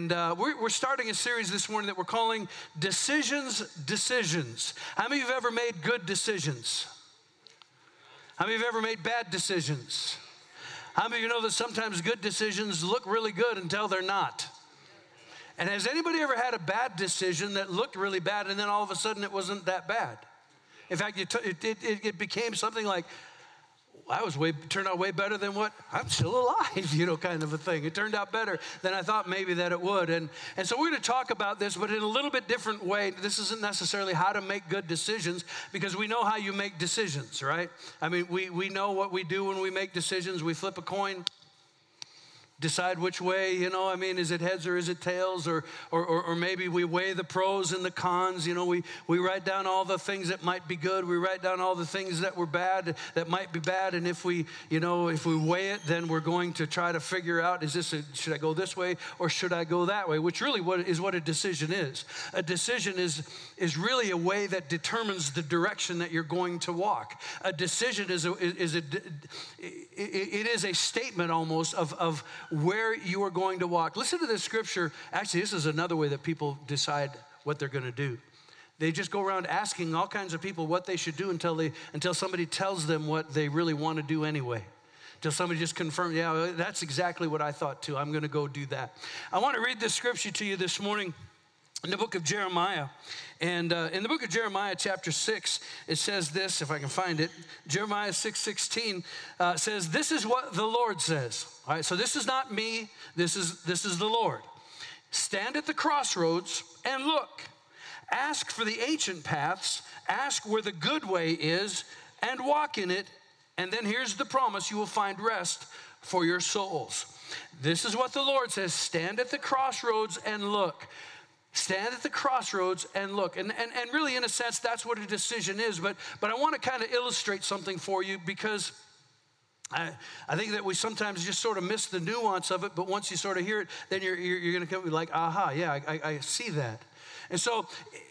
And uh, we're, we're starting a series this morning that we're calling Decisions, Decisions. How many of you have ever made good decisions? How many of you have ever made bad decisions? How many of you know that sometimes good decisions look really good until they're not? And has anybody ever had a bad decision that looked really bad and then all of a sudden it wasn't that bad? In fact, it, it, it, it became something like, I was way turned out way better than what I'm still alive, you know, kind of a thing. It turned out better than I thought maybe that it would. And and so we're going to talk about this, but in a little bit different way. This isn't necessarily how to make good decisions because we know how you make decisions, right? I mean, we we know what we do when we make decisions. We flip a coin decide which way, you know, I mean, is it heads or is it tails? Or, or, or, or, maybe we weigh the pros and the cons, you know, we, we write down all the things that might be good. We write down all the things that were bad, that might be bad. And if we, you know, if we weigh it, then we're going to try to figure out, is this, a, should I go this way or should I go that way? Which really what is what a decision is. A decision is, is really a way that determines the direction that you're going to walk. A decision is a, is a, it is a statement almost of, of where you are going to walk. Listen to this scripture. Actually, this is another way that people decide what they're going to do. They just go around asking all kinds of people what they should do until, they, until somebody tells them what they really want to do anyway. Until somebody just confirms, yeah, that's exactly what I thought too. I'm going to go do that. I want to read this scripture to you this morning in the book of Jeremiah. And uh, in the book of Jeremiah, chapter 6, it says this, if I can find it. Jeremiah 6 16 uh, says, This is what the Lord says. All right, so this is not me, this is, this is the Lord. Stand at the crossroads and look. Ask for the ancient paths, ask where the good way is, and walk in it. And then here's the promise you will find rest for your souls. This is what the Lord says Stand at the crossroads and look. Stand at the crossroads and look. And, and, and really, in a sense, that's what a decision is. But, but I want to kind of illustrate something for you because I, I think that we sometimes just sort of miss the nuance of it. But once you sort of hear it, then you're, you're, you're going to be like, aha, yeah, I, I see that. And so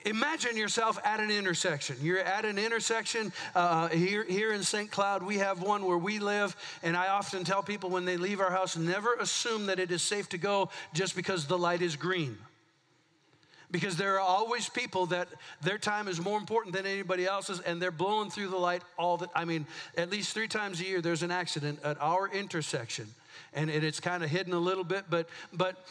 imagine yourself at an intersection. You're at an intersection uh, here, here in St. Cloud. We have one where we live. And I often tell people when they leave our house, never assume that it is safe to go just because the light is green because there are always people that their time is more important than anybody else's and they're blowing through the light all the I mean, at least three times a year there's an accident at our intersection. And it's kind of hidden a little bit, but but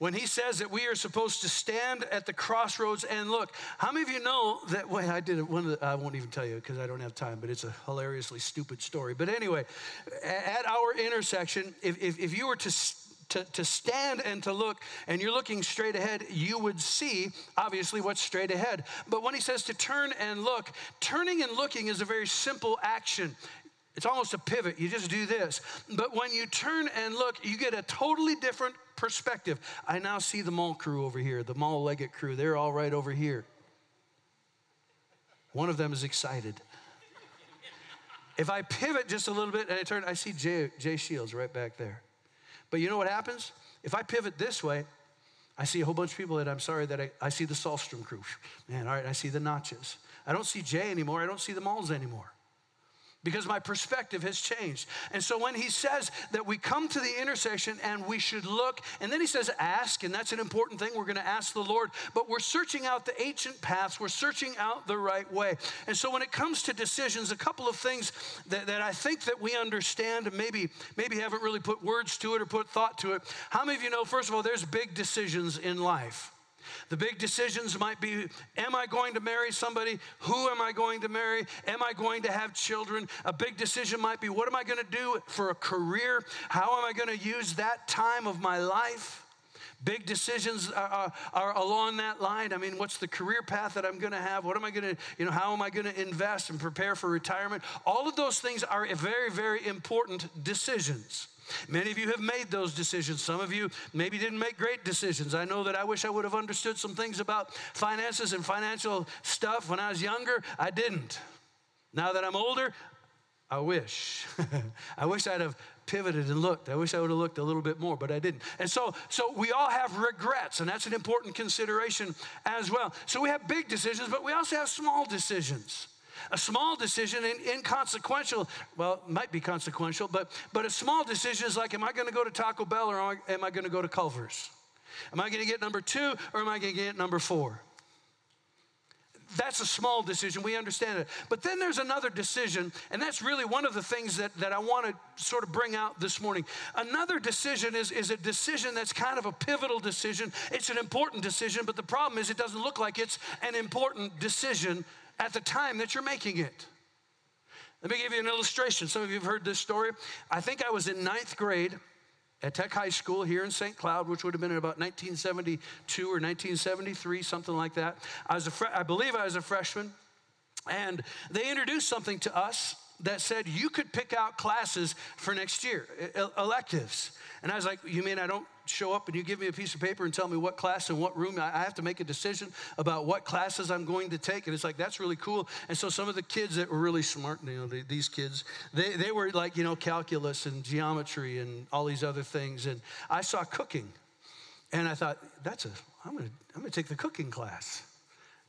when he says that we are supposed to stand at the crossroads and look. How many of you know that? Well, I did it. One the, I won't even tell you because I don't have time, but it's a hilariously stupid story. But anyway, at our intersection, if, if, if you were to to, to stand and to look, and you're looking straight ahead, you would see, obviously, what's straight ahead. But when he says to turn and look, turning and looking is a very simple action. It's almost a pivot. You just do this. But when you turn and look, you get a totally different perspective. I now see the mall crew over here, the mall Leggett crew. They're all right over here. One of them is excited. If I pivot just a little bit and I turn, I see Jay, Jay Shields right back there. But you know what happens? If I pivot this way, I see a whole bunch of people that I'm sorry that I, I see the Salstrom crew. Man, all right, I see the notches. I don't see Jay anymore. I don't see the malls anymore because my perspective has changed. And so when he says that we come to the intersection and we should look, and then he says ask, and that's an important thing. We're going to ask the Lord, but we're searching out the ancient paths, we're searching out the right way. And so when it comes to decisions, a couple of things that, that I think that we understand and maybe, maybe haven't really put words to it or put thought to it. How many of you know, first of all, there's big decisions in life? The big decisions might be Am I going to marry somebody? Who am I going to marry? Am I going to have children? A big decision might be What am I going to do for a career? How am I going to use that time of my life? Big decisions are, are, are, along that line. I mean, what's the career path that I'm going to have? What am I going to, you know, how am I going to invest and prepare for retirement? All of those things are very, very important decisions. Many of you have made those decisions. Some of you maybe didn't make great decisions. I know that I wish I would have understood some things about finances and financial stuff when I was younger. I didn't. Now that I'm older, I wish. I wish I'd have pivoted and looked. I wish I would have looked a little bit more, but I didn't. And so, so we all have regrets, and that's an important consideration as well. So we have big decisions, but we also have small decisions. A small decision, inconsequential, well, might be consequential, but, but a small decision is like, am I going to go to Taco Bell or am I going to go to Culver's? Am I going to get number two or am I going to get number four? That's a small decision. We understand it. But then there's another decision, and that's really one of the things that, that I want to sort of bring out this morning. Another decision is, is a decision that's kind of a pivotal decision. It's an important decision, but the problem is it doesn't look like it's an important decision at the time that you're making it. Let me give you an illustration. Some of you have heard this story. I think I was in ninth grade at Tech High School here in St. Cloud, which would have been in about 1972 or 1973, something like that. I, was a fre- I believe I was a freshman. And they introduced something to us that said you could pick out classes for next year, electives. And I was like, You mean I don't show up and you give me a piece of paper and tell me what class and what room? I have to make a decision about what classes I'm going to take. And it's like, That's really cool. And so some of the kids that were really smart, you know, these kids, they, they were like, you know, calculus and geometry and all these other things. And I saw cooking. And I thought, That's a, I'm to I'm to take the cooking class.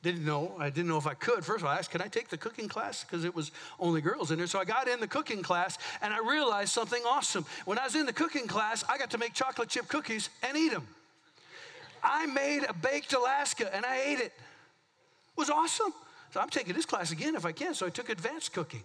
Didn't know. I didn't know if I could. First of all, I asked, can I take the cooking class? Because it was only girls in there. So I got in the cooking class and I realized something awesome. When I was in the cooking class, I got to make chocolate chip cookies and eat them. I made a baked Alaska and I ate it. It was awesome. So I'm taking this class again if I can. So I took advanced cooking.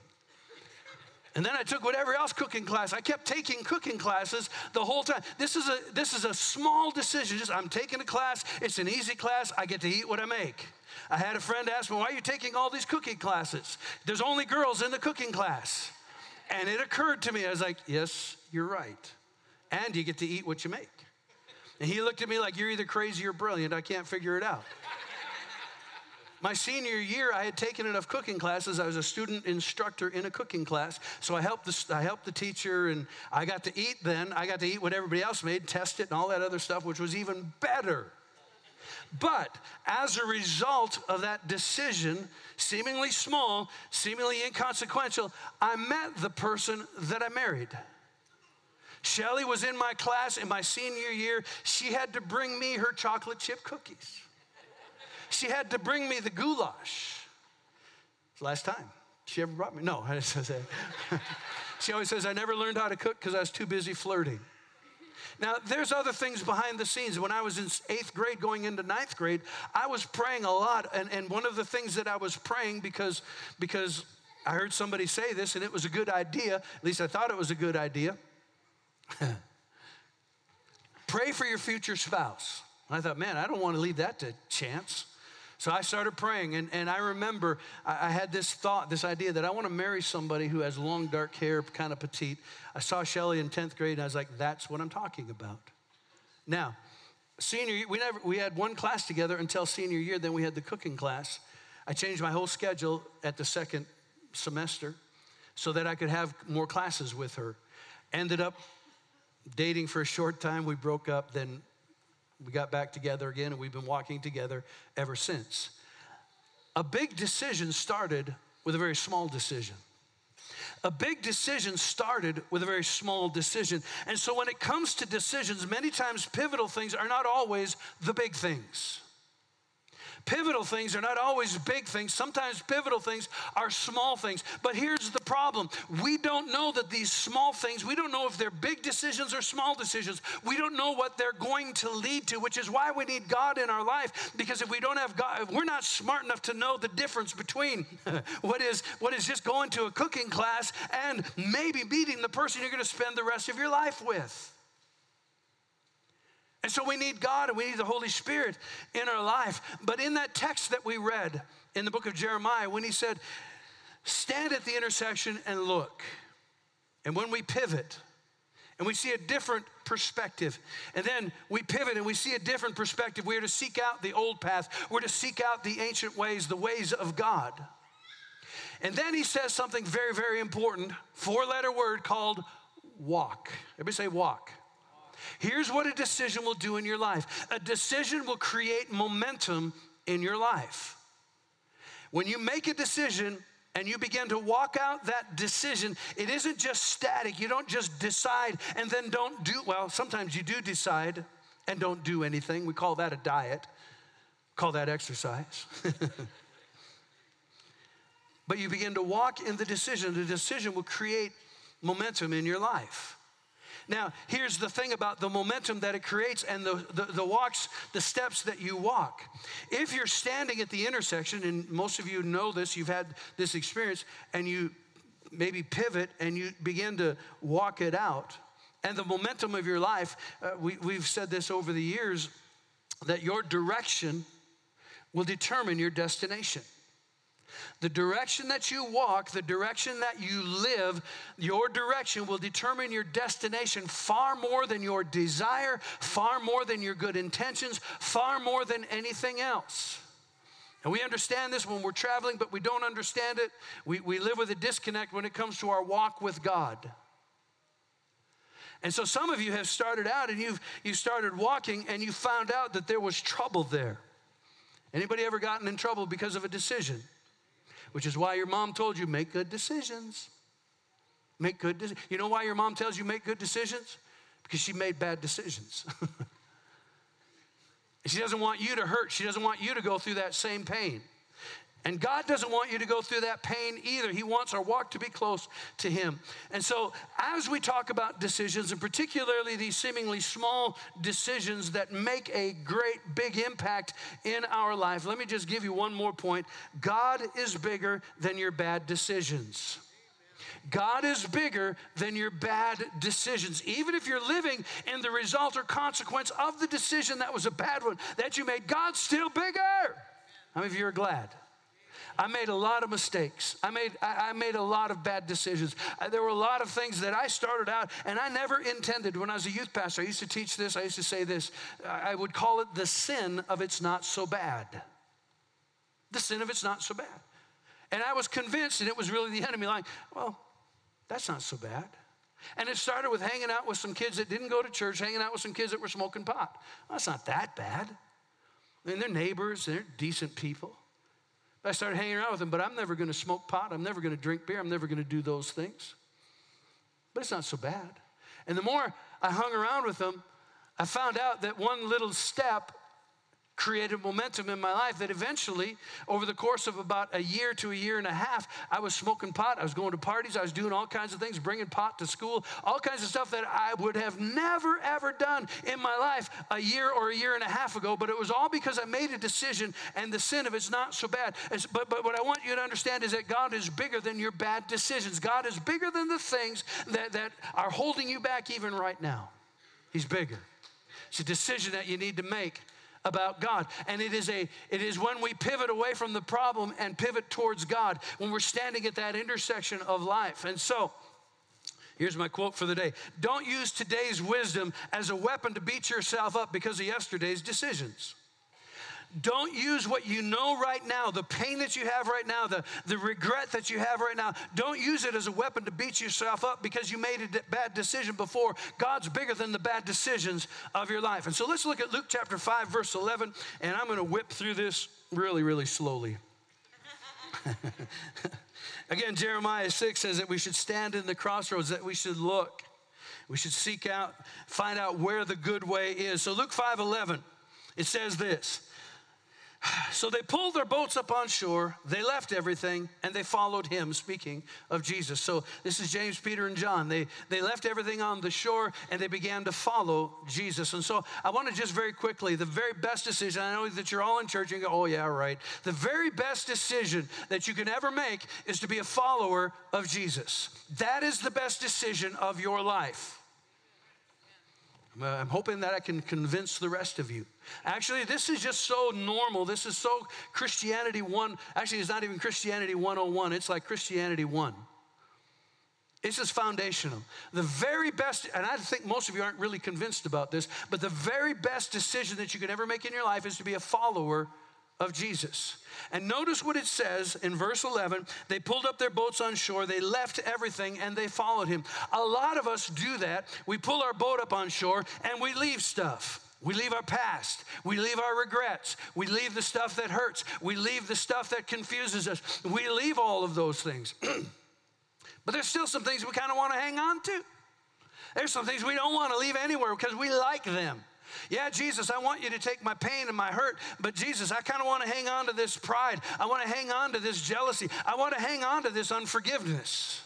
And then I took whatever else cooking class. I kept taking cooking classes the whole time. This is a this is a small decision. Just I'm taking a class. It's an easy class. I get to eat what I make. I had a friend ask me, Why are you taking all these cooking classes? There's only girls in the cooking class. And it occurred to me, I was like, Yes, you're right. And you get to eat what you make. And he looked at me like, You're either crazy or brilliant. I can't figure it out. My senior year, I had taken enough cooking classes. I was a student instructor in a cooking class. So I helped, the, I helped the teacher, and I got to eat then. I got to eat what everybody else made, test it, and all that other stuff, which was even better. But as a result of that decision, seemingly small, seemingly inconsequential, I met the person that I married. Shelly was in my class in my senior year. She had to bring me her chocolate chip cookies. She had to bring me the goulash. Last time she ever brought me. No, she always says, I never learned how to cook because I was too busy flirting. Now, there's other things behind the scenes. When I was in eighth grade going into ninth grade, I was praying a lot. And, and one of the things that I was praying because, because I heard somebody say this and it was a good idea, at least I thought it was a good idea. Pray for your future spouse. I thought, man, I don't want to leave that to chance. So I started praying, and, and I remember I, I had this thought, this idea that I want to marry somebody who has long, dark hair, kind of petite. I saw Shelly in 10th grade, and I was like, that's what I'm talking about. Now, senior we, never, we had one class together until senior year, then we had the cooking class. I changed my whole schedule at the second semester so that I could have more classes with her. Ended up dating for a short time. We broke up, then we got back together again, and we've been walking together ever since. A big decision started with a very small decision. A big decision started with a very small decision. And so when it comes to decisions, many times pivotal things are not always the big things. Pivotal things are not always big things. Sometimes pivotal things are small things. But here's the problem we don't know that these small things, we don't know if they're big decisions or small decisions. We don't know what they're going to lead to, which is why we need God in our life. Because if we don't have God, we're not smart enough to know the difference between what is, what is just going to a cooking class and maybe meeting the person you're going to spend the rest of your life with. And so we need God and we need the Holy Spirit in our life. But in that text that we read in the book of Jeremiah, when he said, Stand at the intersection and look. And when we pivot, and we see a different perspective. And then we pivot and we see a different perspective. We are to seek out the old path, we're to seek out the ancient ways, the ways of God. And then he says something very, very important four letter word called walk. Everybody say walk. Here's what a decision will do in your life a decision will create momentum in your life. When you make a decision, and you begin to walk out that decision, it isn't just static. You don't just decide and then don't do, well, sometimes you do decide and don't do anything. We call that a diet, call that exercise. but you begin to walk in the decision. The decision will create momentum in your life. Now, here's the thing about the momentum that it creates and the, the, the, walks, the steps that you walk. If you're standing at the intersection, and most of you know this, you've had this experience, and you maybe pivot and you begin to walk it out, and the momentum of your life, uh, we, we've said this over the years, that your direction will determine your destination. The direction that you walk, the direction that you live, your direction will determine your destination far more than your desire, far more than your good intentions, far more than anything else. And we understand this when we're traveling, but we don't understand it. We, we live with a disconnect when it comes to our walk with God. And so some of you have started out and you've you started walking and you found out that there was trouble there. Anybody ever gotten in trouble because of a decision? Which is why your mom told you make good decisions. Make good decisions. You know why your mom tells you make good decisions? Because she made bad decisions. she doesn't want you to hurt. She doesn't want you to go through that same pain. And God doesn't want you to go through that pain either. He wants our walk to be close to Him. And so, as we talk about decisions, and particularly these seemingly small decisions that make a great big impact in our life, let me just give you one more point. God is bigger than your bad decisions. God is bigger than your bad decisions. Even if you're living in the result or consequence of the decision that was a bad one that you made, God's still bigger. How many of you are glad? I made a lot of mistakes. I made, I, made a lot of bad decisions. I, there were a lot of things that I started out and I never intended. When I was a youth pastor, I used to teach this, I used to say this. I would call it the sin of it's not so bad. The sin of it's not so bad. And I was convinced, and it was really the enemy, like, well, that's not so bad. And it started with hanging out with some kids that didn't go to church, hanging out with some kids that were smoking pot. Well, that's not that bad. And they're neighbors, they're decent people. I started hanging around with them, but I'm never going to smoke pot. I'm never going to drink beer. I'm never going to do those things. But it's not so bad. And the more I hung around with them, I found out that one little step created momentum in my life that eventually, over the course of about a year to a year and a half, I was smoking pot. I was going to parties. I was doing all kinds of things, bringing pot to school, all kinds of stuff that I would have never, ever done in my life a year or a year and a half ago. But it was all because I made a decision, and the sin of it's not so bad. It's, but, but what I want you to understand is that God is bigger than your bad decisions. God is bigger than the things that, that are holding you back even right now. He's bigger. It's a decision that you need to make about God. And it is a it is when we pivot away from the problem and pivot towards God when we're standing at that intersection of life. And so Here's my quote for the day. Don't use today's wisdom as a weapon to beat yourself up because of yesterday's decisions. Don't use what you know right now, the pain that you have right now, the, the regret that you have right now. Don't use it as a weapon to beat yourself up because you made a bad decision before. God's bigger than the bad decisions of your life. And so let's look at Luke chapter 5, verse 11, and I'm going to whip through this really, really slowly. Again, Jeremiah 6 says that we should stand in the crossroads, that we should look. We should seek out, find out where the good way is. So Luke 5 11, it says this so they pulled their boats up on shore, they left everything, and they followed him, speaking of Jesus. So this is James, Peter, and John. They, they left everything on the shore and they began to follow Jesus. And so I want to just very quickly, the very best decision, I know that you're all in church and go, oh, yeah, right. The very best decision that you can ever make is to be a follower of Jesus. That is the best decision of your life. I'm hoping that I can convince the rest of you. Actually, this is just so normal. This is so Christianity 1. Actually, it's not even Christianity 101, it's like Christianity 1. It's just foundational. The very best, and I think most of you aren't really convinced about this, but the very best decision that you can ever make in your life is to be a follower of Jesus. And notice what it says in verse 11. They pulled up their boats on shore, they left everything, and they followed him. A lot of us do that. We pull our boat up on shore and we leave stuff. We leave our past. We leave our regrets. We leave the stuff that hurts. We leave the stuff that confuses us. We leave all of those things. but there's still some things we kind of want to hang on to. There's some things we don't want to leave anywhere because we like them. Yeah, Jesus, I want you to take my pain and my hurt, but Jesus, I kind of want to hang on to this pride. I want to hang on to this jealousy. I want to hang on to this unforgiveness.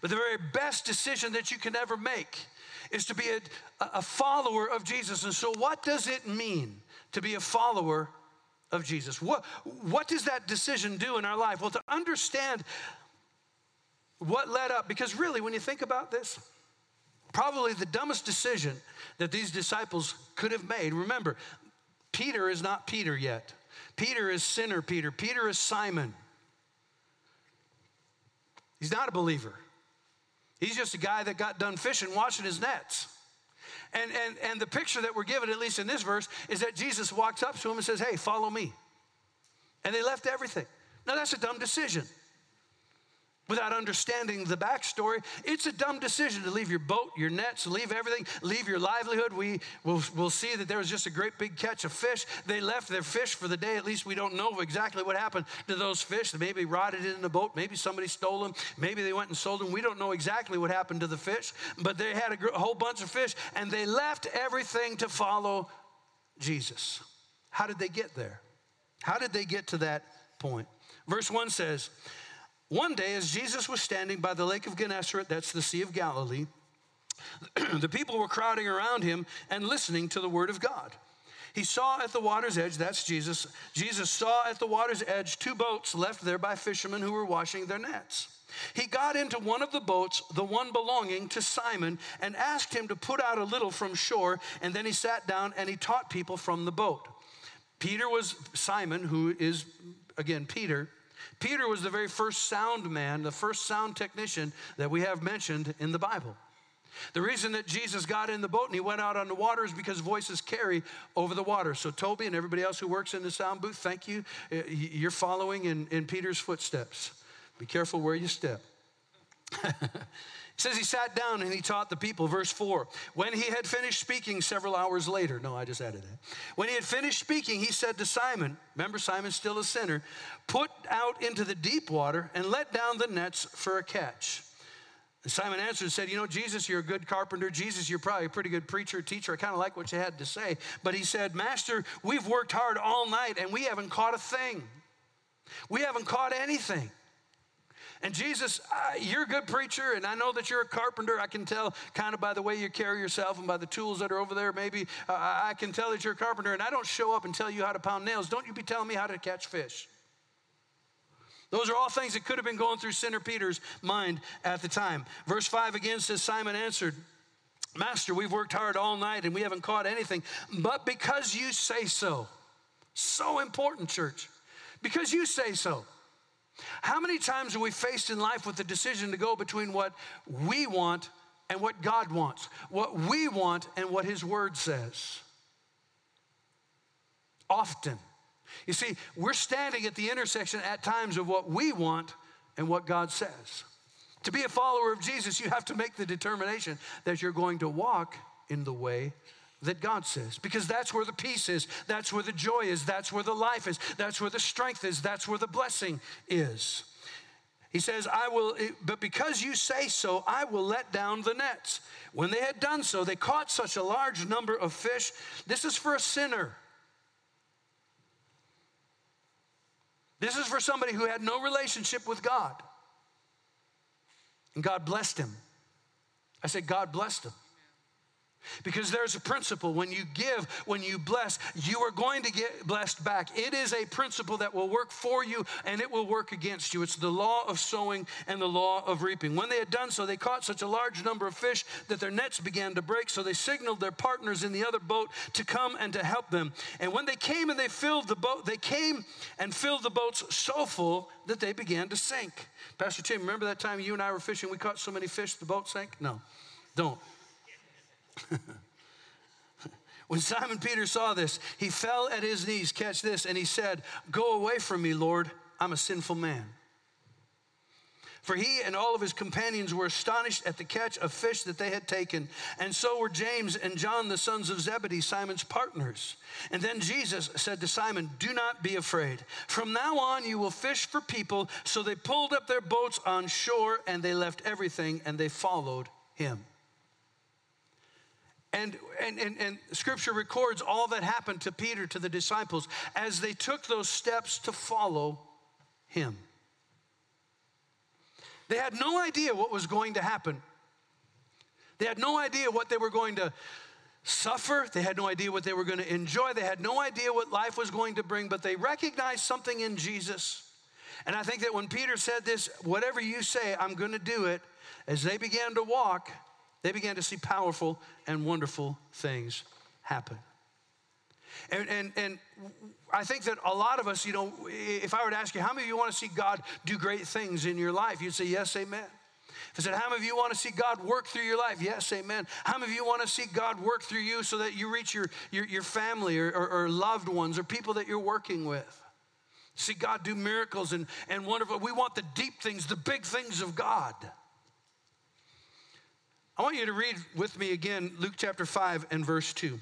But the very best decision that you can ever make is to be a, a follower of Jesus. And so, what does it mean to be a follower of Jesus? What, what does that decision do in our life? Well, to understand what led up, because really, when you think about this, probably the dumbest decision that these disciples could have made. Remember, Peter is not Peter yet. Peter is sinner Peter. Peter is Simon. He's not a believer. He's just a guy that got done fishing, washing his nets. And, and, and the picture that we're given, at least in this verse, is that Jesus walks up to him and says, Hey, follow me. And they left everything. Now, that's a dumb decision without understanding the backstory. It's a dumb decision to leave your boat, your nets, leave everything, leave your livelihood. We will we'll see that there was just a great big catch of fish. They left their fish for the day. At least we don't know exactly what happened to those fish. They maybe rotted in the boat. Maybe somebody stole them. Maybe they went and sold them. We don't know exactly what happened to the fish, but they had a, a whole bunch of fish and they left everything to follow Jesus. How did they get there? How did they get to that point? Verse 1 says, one day, as Jesus was standing by the lake of Gennesaret, that's the Sea of Galilee, the people were crowding around him and listening to the word of God. He saw at the water's edge, that's Jesus, Jesus saw at the water's edge two boats left there by fishermen who were washing their nets. He got into one of the boats, the one belonging to Simon, and asked him to put out a little from shore, and then he sat down and he taught people from the boat. Peter was Simon, who is, again, Peter. Peter was the very first sound man, the first sound technician that we have mentioned in the Bible. The reason that Jesus got in the boat and he went out on the water is because voices carry over the water. So, Toby and everybody else who works in the sound booth, thank you. Uh, you're following in, in Peter's footsteps. Be careful where you step. Says he sat down and he taught the people. Verse 4 When he had finished speaking several hours later, no, I just added that. When he had finished speaking, he said to Simon, remember, Simon's still a sinner, put out into the deep water and let down the nets for a catch. And Simon answered and said, You know, Jesus, you're a good carpenter. Jesus, you're probably a pretty good preacher, teacher. I kind of like what you had to say. But he said, Master, we've worked hard all night and we haven't caught a thing. We haven't caught anything. And Jesus, uh, you're a good preacher, and I know that you're a carpenter. I can tell kind of by the way you carry yourself and by the tools that are over there. Maybe uh, I can tell that you're a carpenter, and I don't show up and tell you how to pound nails. Don't you be telling me how to catch fish. Those are all things that could have been going through Sinner Peter's mind at the time. Verse 5 again says, Simon answered, Master, we've worked hard all night and we haven't caught anything, but because you say so. So important, church. Because you say so. How many times are we faced in life with the decision to go between what we want and what God wants, what we want and what His Word says? Often. You see, we're standing at the intersection at times of what we want and what God says. To be a follower of Jesus, you have to make the determination that you're going to walk in the way that God says, because that's where the peace is, that's where the joy is, that's where the life is, that's where the strength is, that's where the blessing is. He says, I will, eh, but because you say so, I will let down the nets. When they had done so, they caught such a large number of fish. This is for a sinner. This is for somebody who had no relationship with God. And God blessed him. I said, God blessed him. Because there's a principle when you give, when you bless, you are going to get blessed back. It is a principle that will work for you and it will work against you. It's the law of sowing and the law of reaping. When they had done so, they caught such a large number of fish that their nets began to break. So they signaled their partners in the other boat to come and to help them. And when they came and they filled the boat, they came and filled the boats so full that they began to sink. Pastor Tim, remember that time you and I were fishing? We caught so many fish the boat sank? No, don't. when Simon Peter saw this, he fell at his knees, catch this, and he said, Go away from me, Lord, I'm a sinful man. For he and all of his companions were astonished at the catch of fish that they had taken. And so were James and John, the sons of Zebedee, Simon's partners. And then Jesus said to Simon, Do not be afraid. From now on, you will fish for people. So they pulled up their boats on shore and they left everything and they followed him. And, and, and, and, scripture records all that happened to Peter, to the disciples, as they took those steps to follow him. They had no idea what was going to happen. They had no idea what they were going to suffer. They had no idea what they were going to enjoy. They had no idea what life was going to bring, but they recognized something in Jesus. And I think that when Peter said this, whatever you say, I'm going to do it, as they began to walk, they began to see powerful and wonderful things happen. And, and, and I think that a lot of us, you know, if I were to ask you, how many of you want to see God do great things in your life? You'd say, yes, amen. If I said, How many of you want to see God work through your life? Yes, amen. How many of you want to see God work through you so that you reach your, your, your family or, or, or loved ones or people that you're working with? See God do miracles and, and wonderful. We want the deep things, the big things of God. I want you to read with me again Luke chapter 5 and verse 2.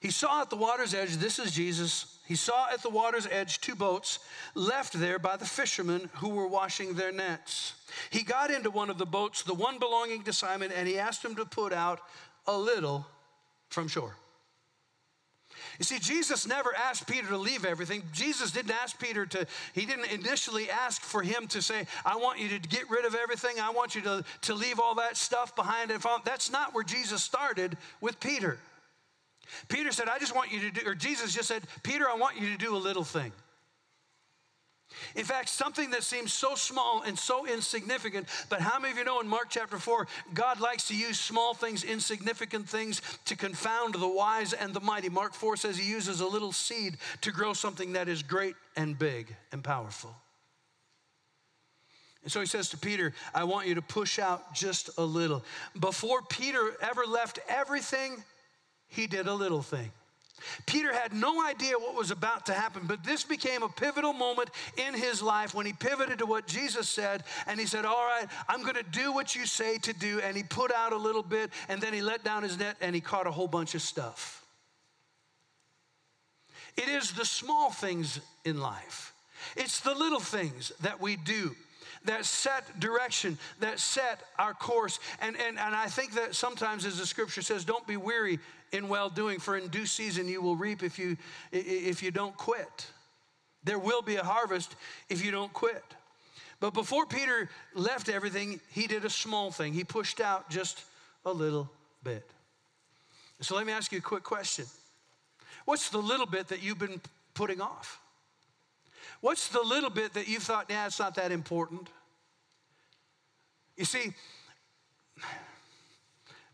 He saw at the water's edge, this is Jesus, he saw at the water's edge two boats left there by the fishermen who were washing their nets. He got into one of the boats, the one belonging to Simon, and he asked him to put out a little from shore. You see, Jesus never asked Peter to leave everything. Jesus didn't ask Peter to, he didn't initially ask for him to say, I want you to get rid of everything. I want you to, to leave all that stuff behind. And that's not where Jesus started with Peter. Peter said, I just want you to do, or Jesus just said, Peter, I want you to do a little thing. In fact, something that seems so small and so insignificant, but how many of you know in Mark chapter 4, God likes to use small things, insignificant things to confound the wise and the mighty? Mark 4 says he uses a little seed to grow something that is great and big and powerful. And so he says to Peter, I want you to push out just a little. Before Peter ever left everything, he did a little thing. Peter had no idea what was about to happen, but this became a pivotal moment in his life when he pivoted to what Jesus said and he said, All right, I'm going to do what you say to do. And he put out a little bit and then he let down his net and he caught a whole bunch of stuff. It is the small things in life, it's the little things that we do that set direction, that set our course. And, and, and I think that sometimes, as the scripture says, don't be weary in well doing, for in due season you will reap if you, if you don't quit. There will be a harvest if you don't quit. But before Peter left everything, he did a small thing. He pushed out just a little bit. So let me ask you a quick question What's the little bit that you've been putting off? What's the little bit that you thought, nah, it's not that important? You see,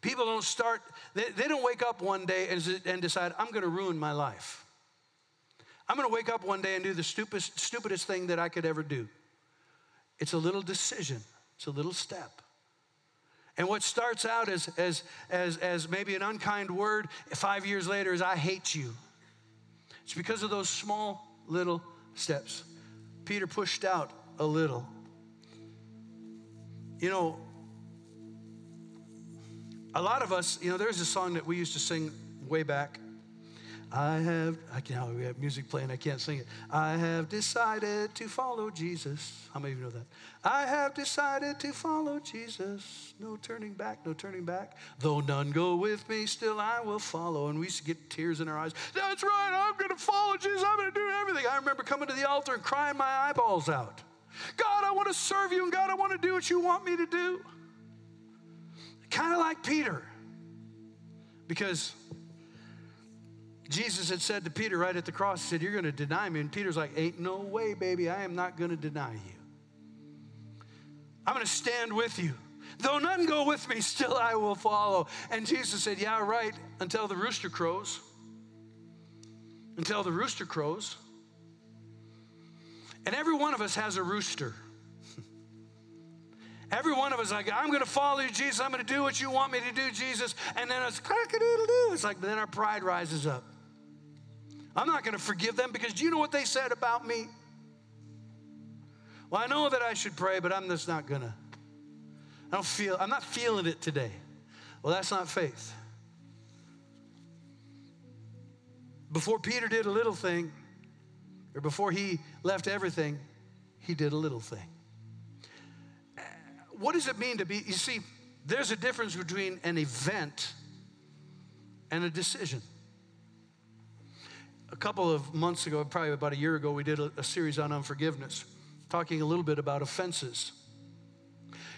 People don't start, they, they don't wake up one day and, and decide, I'm going to ruin my life. I'm going to wake up one day and do the stupidest, stupidest thing that I could ever do. It's a little decision, it's a little step. And what starts out as, as, as, as maybe an unkind word, five years later is, I hate you. It's because of those small little steps. Peter pushed out a little. You know, a lot of us, you know, there's a song that we used to sing way back. I have, I can't, oh, we have music playing, I can't sing it. I have decided to follow Jesus. How many of you know that? I have decided to follow Jesus. No turning back, no turning back. Though none go with me, still I will follow. And we used to get tears in our eyes. That's right, I'm going to follow Jesus. I'm going to do everything. I remember coming to the altar and crying my eyeballs out. God, I want to serve you, and God, I want to do what you want me to do. Kind of like Peter. Because Jesus had said to Peter right at the cross, He said, You're going to deny me. And Peter's like, Ain't no way, baby. I am not going to deny you. I'm going to stand with you. Though none go with me, still I will follow. And Jesus said, Yeah, right, until the rooster crows. Until the rooster crows. And every one of us has a rooster. Every one of us, like, I'm going to follow you, Jesus. I'm going to do what you want me to do, Jesus. And then it's crack-a-doodle-doo. It's like, then our pride rises up. I'm not going to forgive them because do you know what they said about me? Well, I know that I should pray, but I'm just not going to. I don't feel, I'm not feeling it today. Well, that's not faith. Before Peter did a little thing, or before he left everything, he did a little thing what does it mean to be? You see, there's a difference between an event and a decision. A couple of months ago, probably about a year ago, we did a, a series on unforgiveness, talking a little bit about offenses.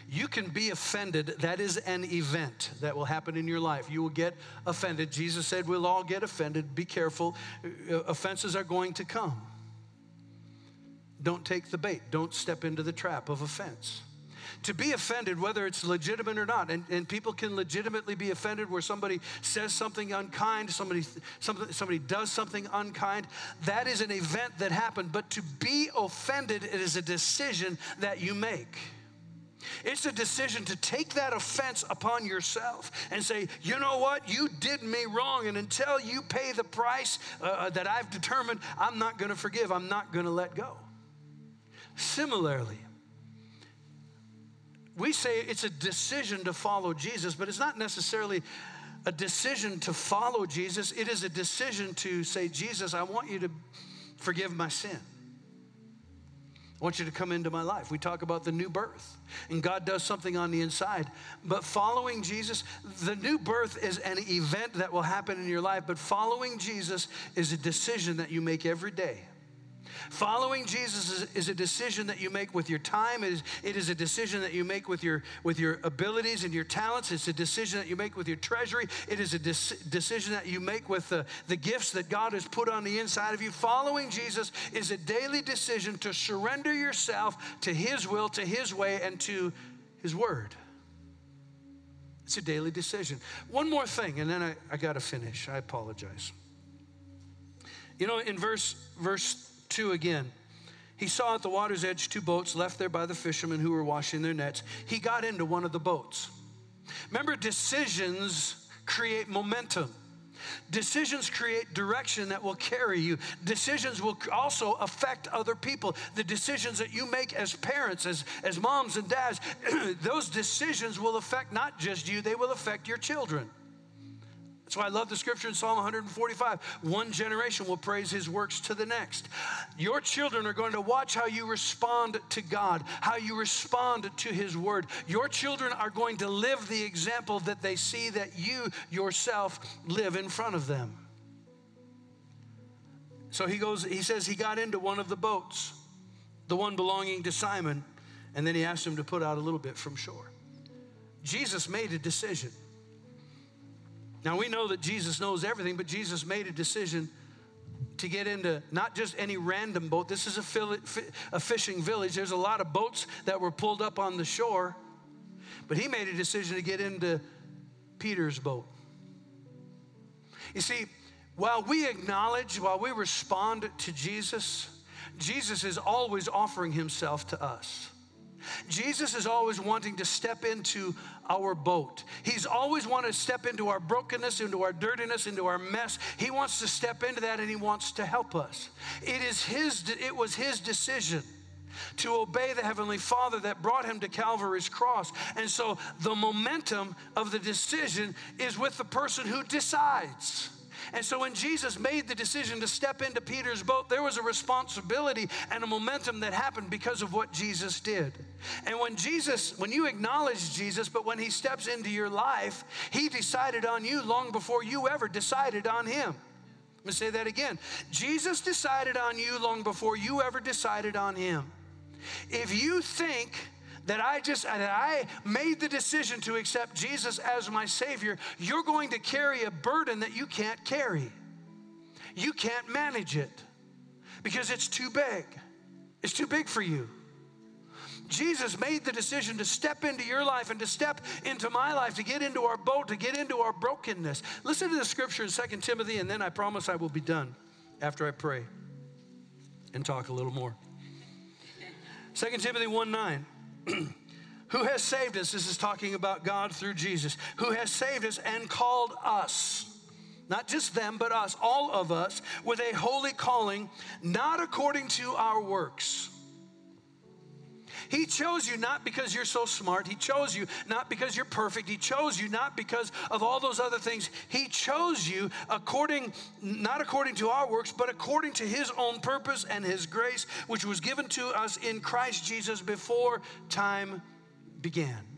You can be offended. That is an event that will happen in your life. You will get offended. Jesus said we'll all get offended. Be careful. Uh, offenses are going to come. Don't take the bait. Don't step into the trap of offense to be offended, whether it's legitimate or not. And, and people can legitimately be offended where somebody says something unkind, somebody, somebody, somebody does something unkind. That is an event that happened. But to be offended, it is a decision that you make. It's a decision to take that offense upon yourself and say, you know what, you did me wrong. And until you pay the price uh, uh that I've determined, I'm not going to forgive, I'm not going to let go. Similarly, we say it's a decision to follow Jesus, but it's not necessarily a decision to follow Jesus. It is a decision to say, Jesus, I want you to forgive my sin. I want you to come into my life. We talk about the new birth, and God does something on the inside. But following Jesus, the new birth is an event that will happen in your life, but following Jesus is a decision that you make every day. Following Jesus is, is, a decision that you make with your time. It is, it is a decision that you make with your, with your abilities and your talents. It's a decision that you make with your treasury. It is a decision that you make with the, the gifts that God has put on the inside of you. Following Jesus is a daily decision to surrender yourself to His will, to His way, and to His word. It's a daily decision. One more thing, and then I, I got to finish. I apologize. You know, in verse, verse 2 again. He saw at the water's edge two boats left there by the fishermen who were washing their nets. He got into one of the boats. Remember, decisions create momentum. Decisions create direction that will carry you. Decisions will also affect other people. The decisions that you make as parents, as, as moms and dads, those decisions will affect not just you, they will affect your children. That's why I love the scripture in Psalm 145. One generation will praise his works to the next. Your children are going to watch how you respond to God, how you respond to his word. Your children are going to live the example that they see that you yourself live in front of them. So he goes, he says he got into one of the boats, the one belonging to Simon, and then he asked him to put out a little bit from shore. Jesus made a decision. Now we know that Jesus knows everything, but Jesus made a decision to get into not just any random boat. This is a, a fishing village. There's a lot of boats that were pulled up on the shore, but he made a decision to get into Peter's boat. You see, while we acknowledge, while we respond to Jesus, Jesus is always offering himself to us. Jesus is always wanting to step into our boat. He's always wanted to step into our brokenness, into our dirtiness, into our mess. He wants to step into that and he wants to help us. It is his it was his decision to obey the heavenly Father that brought him to Calvary's cross. And so the momentum of the decision is with the person who decides. And so when Jesus made the decision to step into Peter's boat, there was a responsibility and a momentum that happened because of what Jesus did. And when Jesus, when you acknowledge Jesus, but when he steps into your life, he decided on you long before you ever decided on him. Let me say that again. Jesus decided on you long before you ever decided on him. If you think that I just that I made the decision to accept Jesus as my savior, you're going to carry a burden that you can't carry. You can't manage it because it's too big. It's too big for you. Jesus made the decision to step into your life and to step into my life, to get into our boat, to get into our brokenness. Listen to the scripture in 2 Timothy, and then I promise I will be done after I pray and talk a little more. 2 Timothy 1 9. who has saved us, this is talking about God through Jesus, who has saved us and called us, not just them, but us, all of us, with a holy calling, not according to our works he chose you not because you're so smart. He chose you not because you're perfect. He chose you not because of all those other things. He chose you according, not according to our works, but according to his own purpose and his grace, which was given to us in Christ Jesus before time began.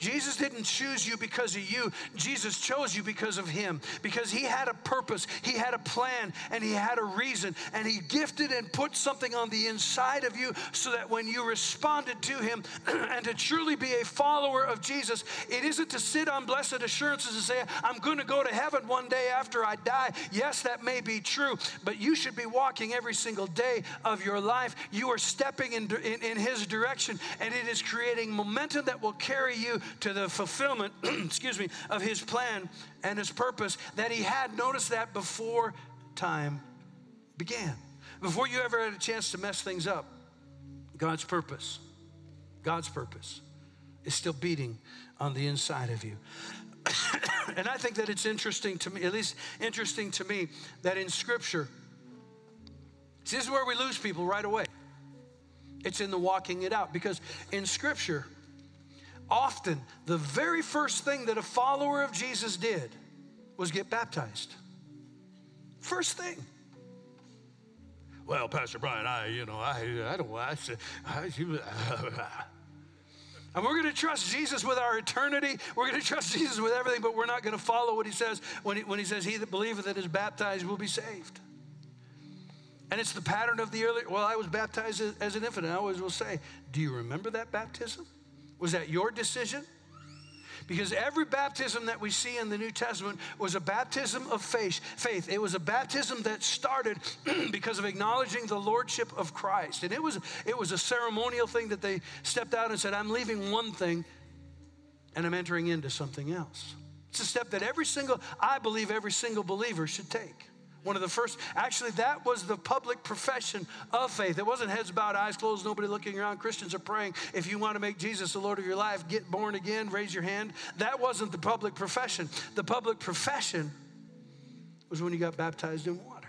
Jesus didn't choose you because of you. Jesus chose you because of him, because he had a purpose, he had a plan, and he had a reason. And he gifted and put something on the inside of you so that when you responded to him and to truly be a follower of Jesus, it isn't to sit on blessed assurances and say, I'm going to go to heaven one day after I die. Yes, that may be true, but you should be walking every single day of your life. You are stepping in, in, in his direction, and it is creating momentum that will carry you to the fulfillment, excuse me, of his plan and his purpose that he had. Notice that before time began. Before you ever had a chance to mess things up, God's purpose, God's purpose is still beating on the inside of you. and I think that it's interesting to me, at least interesting to me, that in Scripture, see, this is where we lose people right away. It's in the walking it out because in Scripture, often the very first thing that a follower of Jesus did was get baptized. First thing. Well, Pastor Brian, I, you know, I, I don't, I, I, and we're going to trust Jesus with our eternity. We're going to trust Jesus with everything, but we're not going to follow what he says when he, when he says, He that believeth and is baptized will be saved. And it's the pattern of the early. Well, I was baptized as, as an infant. I always will say, Do you remember that baptism? Was that your decision? Because every baptism that we see in the New Testament was a baptism of faith. Faith. It was a baptism that started because of acknowledging the lordship of Christ. And it was it was a ceremonial thing that they stepped out and said, "I'm leaving one thing and I'm entering into something else." It's a step that every single I believe every single believer should take. One of the first, actually, that was the public profession of faith. It wasn't heads bowed, eyes closed, nobody looking around. Christians are praying. If you want to make Jesus the Lord of your life, get born again, raise your hand. That wasn't the public profession. The public profession was when you got baptized in water.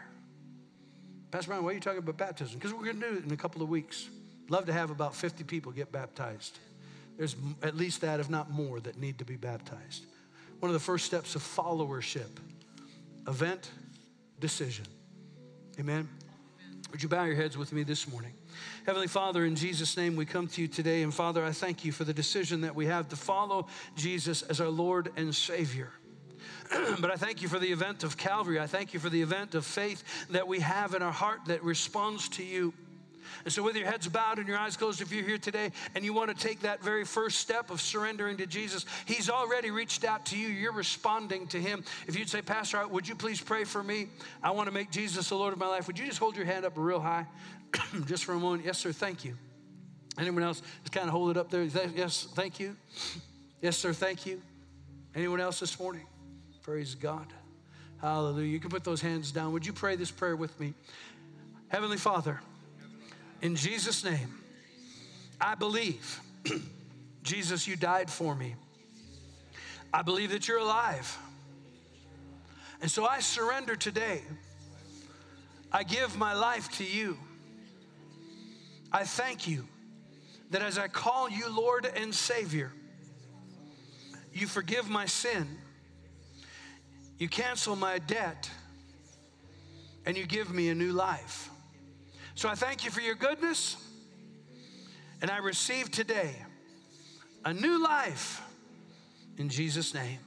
Pastor Brian, why are you talking about baptism? Because we're going to do it in a couple of weeks. Love to have about 50 people get baptized. There's at least that, if not more, that need to be baptized. One of the first steps of followership, event decision. Amen. Would you bow your heads with me this morning? Heavenly Father, in Jesus' name, we come to you today. And Father, I thank you for the decision that we have to follow Jesus as our Lord and Savior. but I thank you for the event of Calvary. I thank you for the event of faith that we have in our heart that responds to you. And so, with your heads bowed and your eyes closed, if you're here today and you want to take that very first step of surrendering to Jesus, He's already reached out to you. You're responding to Him. If you'd say, Pastor, would you please pray for me? I want to make Jesus the Lord of my life. Would you just hold your hand up real high just for a moment? Yes, sir. Thank you. Anyone else? Just kind of hold it up there. Yes, thank you. Yes, sir. Thank you. Anyone else this morning? Praise God. Hallelujah. You can put those hands down. Would you pray this prayer with me? Heavenly Father, in Jesus' name, I believe, Jesus, you died for me. I believe that you're alive. And so I surrender today. I give my life to you. I thank you that as I call you Lord and Savior, you forgive my sin, you cancel my debt, and you give me a new life. So I thank you for your goodness. And I receive today a new life in Jesus' name.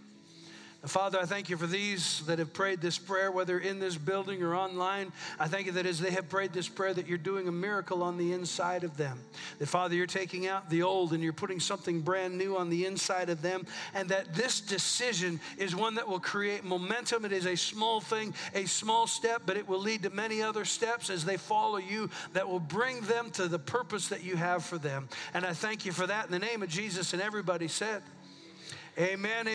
Father, I thank you for these that have prayed this prayer, whether in this building or online. I thank you that as they have prayed this prayer, that you're doing a miracle on the inside of them. That, Father, you're taking out the old and you're putting something brand new on the inside of them. And that this decision is one that will create momentum. It is a small thing, a small step, but it will lead to many other steps as they follow you that will bring them to the purpose that you have for them. And I thank you for that in the name of Jesus. And everybody said, Amen.